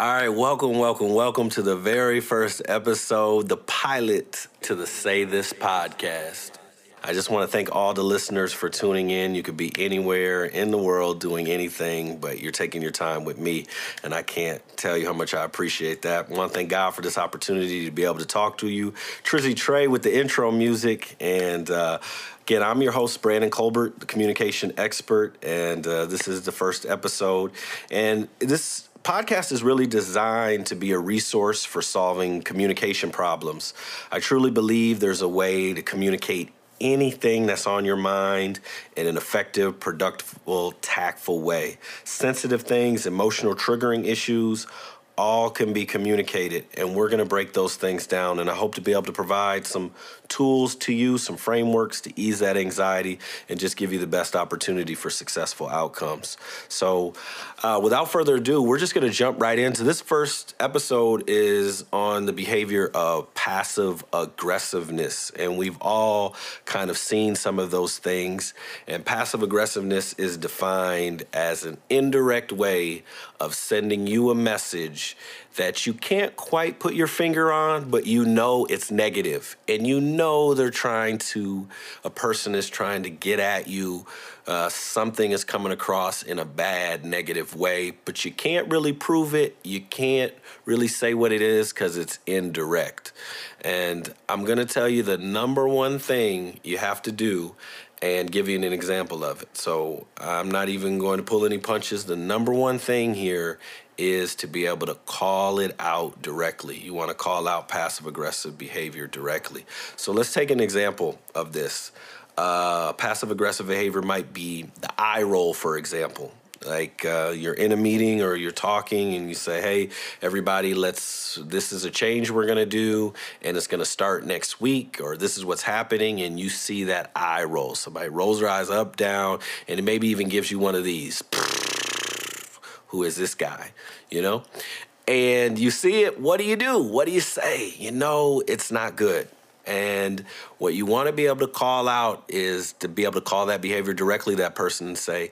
All right, welcome, welcome, welcome to the very first episode, the pilot to the Say This podcast. I just want to thank all the listeners for tuning in. You could be anywhere in the world doing anything, but you're taking your time with me, and I can't tell you how much I appreciate that. I want to thank God for this opportunity to be able to talk to you. Trizzy Trey with the intro music, and uh, Again, I'm your host, Brandon Colbert, the communication expert, and uh, this is the first episode. And this podcast is really designed to be a resource for solving communication problems. I truly believe there's a way to communicate anything that's on your mind in an effective, productive, tactful way. Sensitive things, emotional triggering issues, all can be communicated and we're going to break those things down. And i hope to be able to provide some tools to you some frameworks to ease that anxiety and just give you the best opportunity for successful outcomes. So uh, without further ado we're just going to jump right into this first episode is on the behavior of passive aggressiveness. And we've all kind of seen some of those things. And passive aggressiveness is defined as an indirect way of sending you a message that you can't quite put your finger on, but you know it's negative, and you know they're trying to, a person is trying to get at you. Uh, something is coming across in a bad, negative way, but you can't really prove it. You can't really say what it is because it's indirect. And I'm going to tell you the number one thing you have to do and give you an example of it. So I'm not even going to pull any punches. The number one thing here is to be able to call it out directly. You want to call out passive aggressive behavior directly. So let's take an example of this. Uh, passive aggressive behavior might be the eye roll, for example. Like uh, you're in a meeting or you're talking and you say, "Hey, everybody, let's. This is a change we're gonna do, and it's gonna start next week, or this is what's happening." And you see that eye roll. Somebody rolls their eyes up, down, and it maybe even gives you one of these who is this guy? You know? And you see it, what do you do? What do you say? You know, it's not good. And what you want to be able to call out is to be able to call that behavior directly to that person and say,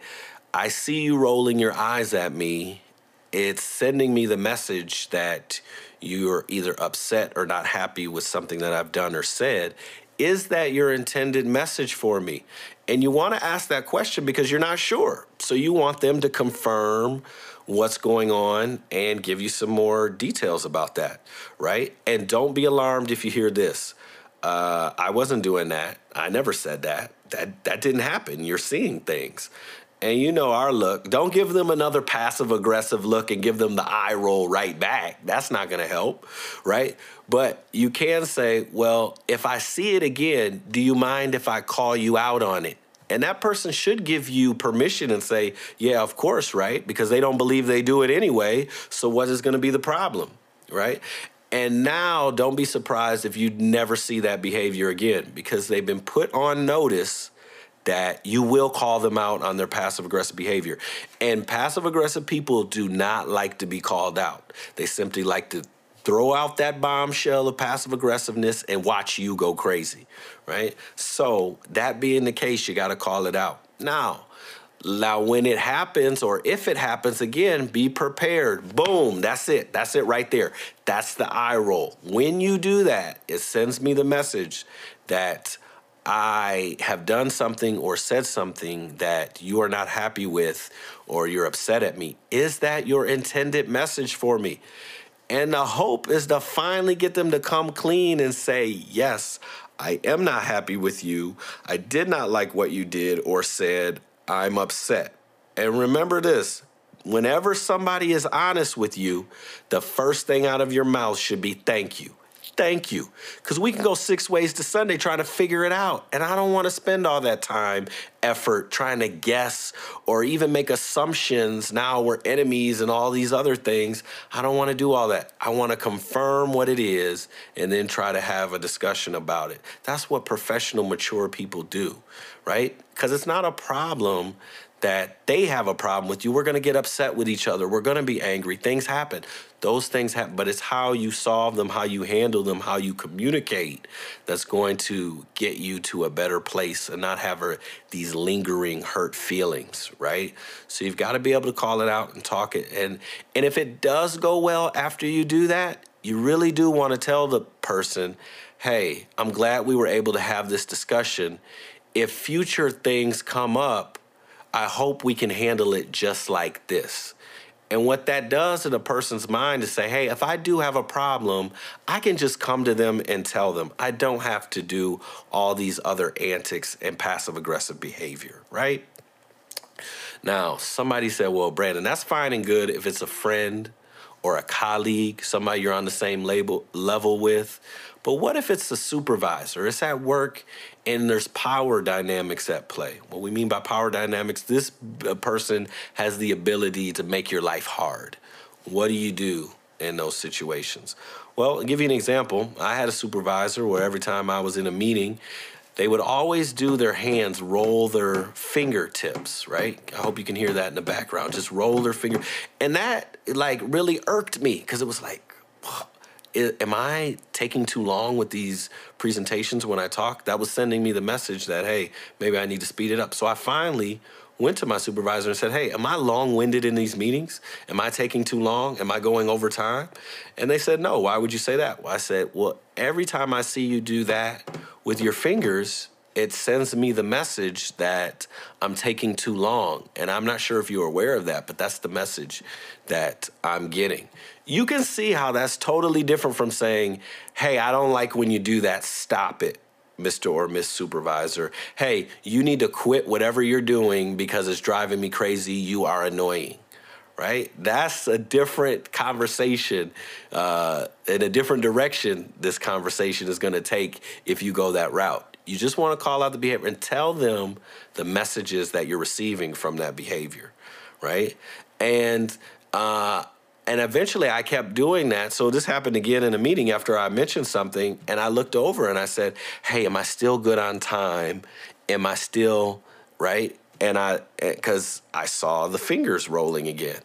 I see you rolling your eyes at me. It's sending me the message that you're either upset or not happy with something that I've done or said. Is that your intended message for me? And you want to ask that question because you're not sure. So you want them to confirm what's going on and give you some more details about that, right? And don't be alarmed if you hear this. Uh, I wasn't doing that. I never said that. That that didn't happen. You're seeing things. And you know our look. Don't give them another passive aggressive look and give them the eye roll right back. That's not going to help, right? But you can say, well, if I see it again, do you mind if I call you out on it? And that person should give you permission and say, yeah, of course, right? Because they don't believe they do it anyway. So what is going to be the problem, right? And now don't be surprised if you never see that behavior again because they've been put on notice that you will call them out on their passive aggressive behavior. And passive aggressive people do not like to be called out. They simply like to throw out that bombshell of passive aggressiveness and watch you go crazy, right? So, that being the case, you got to call it out. Now, now, when it happens, or if it happens again, be prepared. Boom, that's it. That's it right there. That's the eye roll. When you do that, it sends me the message that I have done something or said something that you are not happy with or you're upset at me. Is that your intended message for me? And the hope is to finally get them to come clean and say, Yes, I am not happy with you. I did not like what you did or said. I'm upset. And remember this whenever somebody is honest with you, the first thing out of your mouth should be thank you thank you. Because we can go six ways to Sunday trying to figure it out. And I don't want to spend all that time, effort trying to guess or even make assumptions. Now we're enemies and all these other things. I don't want to do all that. I want to confirm what it is and then try to have a discussion about it. That's what professional, mature people do, right? Because it's not a problem that they have a problem with you. We're going to get upset with each other. We're going to be angry. Things happen. Those things happen, but it's how you solve them, how you handle them, how you communicate that's going to get you to a better place and not have these lingering hurt feelings, right? So you've got to be able to call it out and talk it. And and if it does go well after you do that, you really do want to tell the person, "Hey, I'm glad we were able to have this discussion. If future things come up, I hope we can handle it just like this." And what that does in a person's mind is say, hey, if I do have a problem, I can just come to them and tell them. I don't have to do all these other antics and passive aggressive behavior, right? Now, somebody said, well, Brandon, that's fine and good if it's a friend or a colleague, somebody you're on the same label, level with. But what if it's the supervisor? It's at work and there's power dynamics at play. What we mean by power dynamics, this person has the ability to make your life hard. What do you do in those situations? Well, I'll give you an example. I had a supervisor where every time I was in a meeting, they would always do their hands roll their fingertips, right? I hope you can hear that in the background. Just roll their finger. And that like really irked me because it was like, am I taking too long with these presentations when I talk? That was sending me the message that, hey, maybe I need to speed it up. So I finally went to my supervisor and said, Hey, am I long winded in these meetings? Am I taking too long? Am I going over time? And they said, No. Why would you say that? Well, I said, Well, every time I see you do that with your fingers, it sends me the message that I'm taking too long. And I'm not sure if you're aware of that, but that's the message that I'm getting. You can see how that's totally different from saying, Hey, I don't like when you do that, stop it. Mr. or Miss Supervisor, hey, you need to quit whatever you're doing because it's driving me crazy. You are annoying, right? That's a different conversation, uh, in a different direction this conversation is going to take if you go that route. You just want to call out the behavior and tell them the messages that you're receiving from that behavior, right? And uh, and eventually I kept doing that. So this happened again in a meeting after I mentioned something. And I looked over and I said, Hey, am I still good on time? Am I still right? And I, because eh, I saw the fingers rolling again.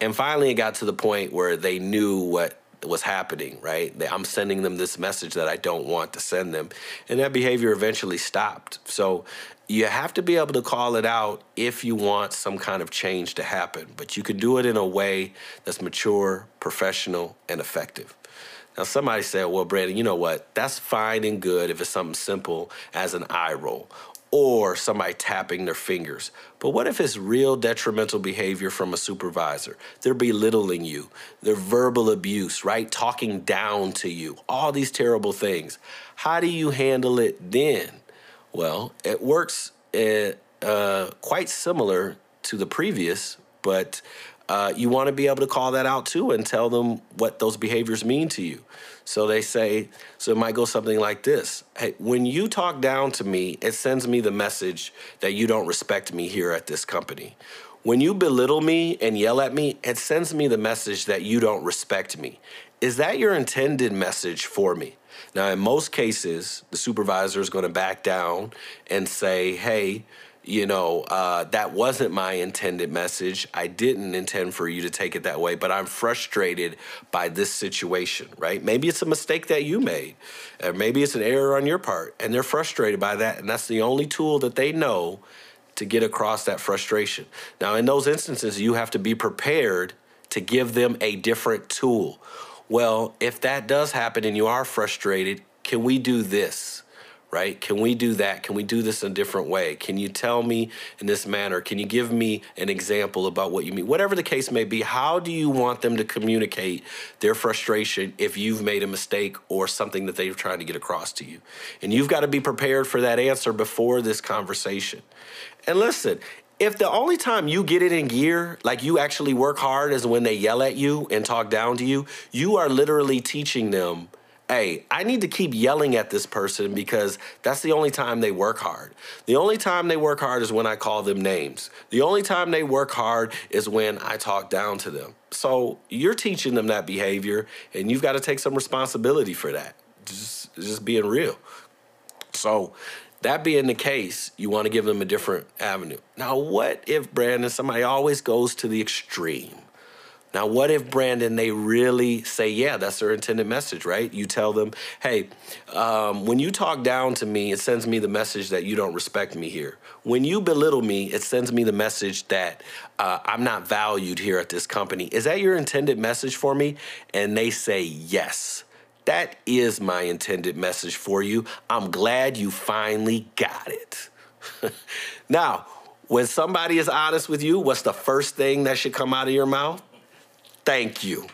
And finally it got to the point where they knew what was happening, right? I'm sending them this message that I don't want to send them. And that behavior eventually stopped. So you have to be able to call it out if you want some kind of change to happen, but you can do it in a way that's mature, professional, and effective. Now, somebody said, well, Brandon, you know what? That's fine and good if it's something simple as an eye roll or somebody tapping their fingers. But what if it's real detrimental behavior from a supervisor? They're belittling you, they're verbal abuse, right? Talking down to you, all these terrible things. How do you handle it then? Well, it works uh, uh, quite similar to the previous, but uh, you want to be able to call that out too and tell them what those behaviors mean to you. So they say, so it might go something like this Hey, when you talk down to me, it sends me the message that you don't respect me here at this company. When you belittle me and yell at me, it sends me the message that you don't respect me. Is that your intended message for me? Now, in most cases, the supervisor is going to back down and say, hey, you know, uh, that wasn't my intended message. I didn't intend for you to take it that way, but I'm frustrated by this situation, right? Maybe it's a mistake that you made, or maybe it's an error on your part, and they're frustrated by that. And that's the only tool that they know to get across that frustration. Now, in those instances, you have to be prepared to give them a different tool well, if that does happen and you are frustrated, can we do this? Right? Can we do that? Can we do this in a different way? Can you tell me in this manner? Can you give me an example about what you mean? Whatever the case may be, how do you want them to communicate their frustration if you've made a mistake or something that they're trying to get across to you? And you've got to be prepared for that answer before this conversation. And listen, if the only time you get it in gear, like you actually work hard, is when they yell at you and talk down to you, you are literally teaching them, hey, I need to keep yelling at this person because that's the only time they work hard. The only time they work hard is when I call them names. The only time they work hard is when I talk down to them. So you're teaching them that behavior, and you've got to take some responsibility for that. Just, just being real. So that being the case, you want to give them a different avenue. Now, what if, Brandon, somebody always goes to the extreme? Now, what if, Brandon, they really say, yeah, that's their intended message, right? You tell them, hey, um, when you talk down to me, it sends me the message that you don't respect me here. When you belittle me, it sends me the message that uh, I'm not valued here at this company. Is that your intended message for me? And they say, yes. That is my intended message for you. I'm glad you finally got it. now, when somebody is honest with you, what's the first thing that should come out of your mouth? Thank you.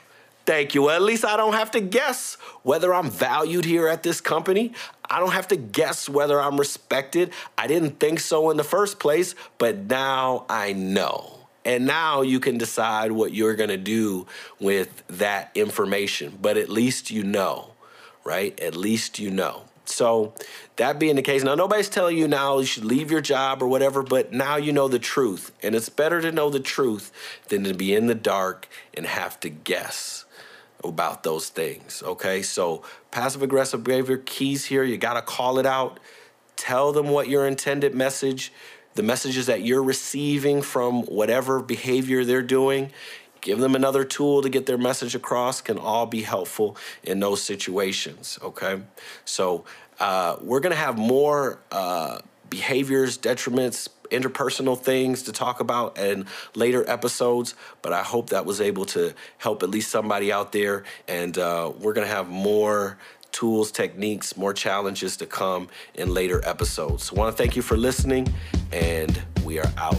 Thank you. Well, at least I don't have to guess whether I'm valued here at this company. I don't have to guess whether I'm respected. I didn't think so in the first place, but now I know. And now you can decide what you're going to do with that information. But at least you know, right? At least you know. So, that being the case, now nobody's telling you now you should leave your job or whatever, but now you know the truth. And it's better to know the truth than to be in the dark and have to guess about those things. Okay, so passive aggressive behavior keys here, you got to call it out. Tell them what your intended message the messages that you're receiving from whatever behavior they're doing, give them another tool to get their message across can all be helpful in those situations. Okay. So uh, we're going to have more uh, behaviors, detriments, interpersonal things to talk about in later episodes, but I hope that was able to help at least somebody out there. And uh, we're going to have more tools, techniques, more challenges to come in later episodes. So I want to thank you for listening, and we are out.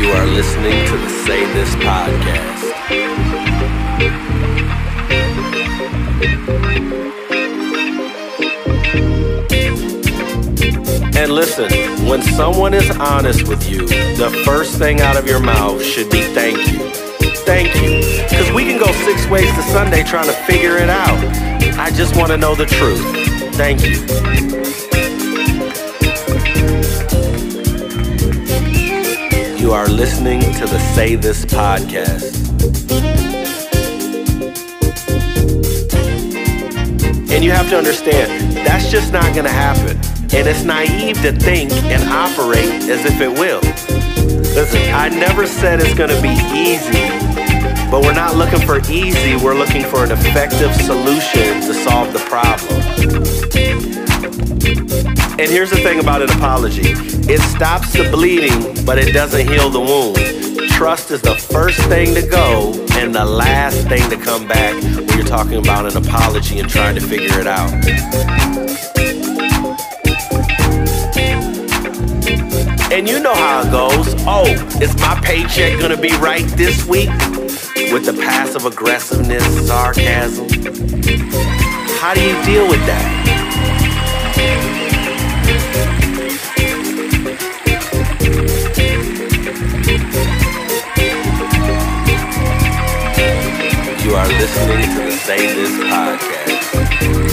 You are listening to the Say This podcast. Listen, when someone is honest with you, the first thing out of your mouth should be thank you. Thank you. Because we can go six ways to Sunday trying to figure it out. I just want to know the truth. Thank you. You are listening to the Say This podcast. And you have to understand, that's just not going to happen. And it's naive to think and operate as if it will. Listen, I never said it's going to be easy, but we're not looking for easy. We're looking for an effective solution to solve the problem. And here's the thing about an apology it stops the bleeding, but it doesn't heal the wound. Trust is the first thing to go and the last thing to come back when you're talking about an apology and trying to figure it out. And you know how it goes. Oh, is my paycheck gonna be right this week? With the passive aggressiveness, sarcasm. How do you deal with that? You are listening to the Say This podcast.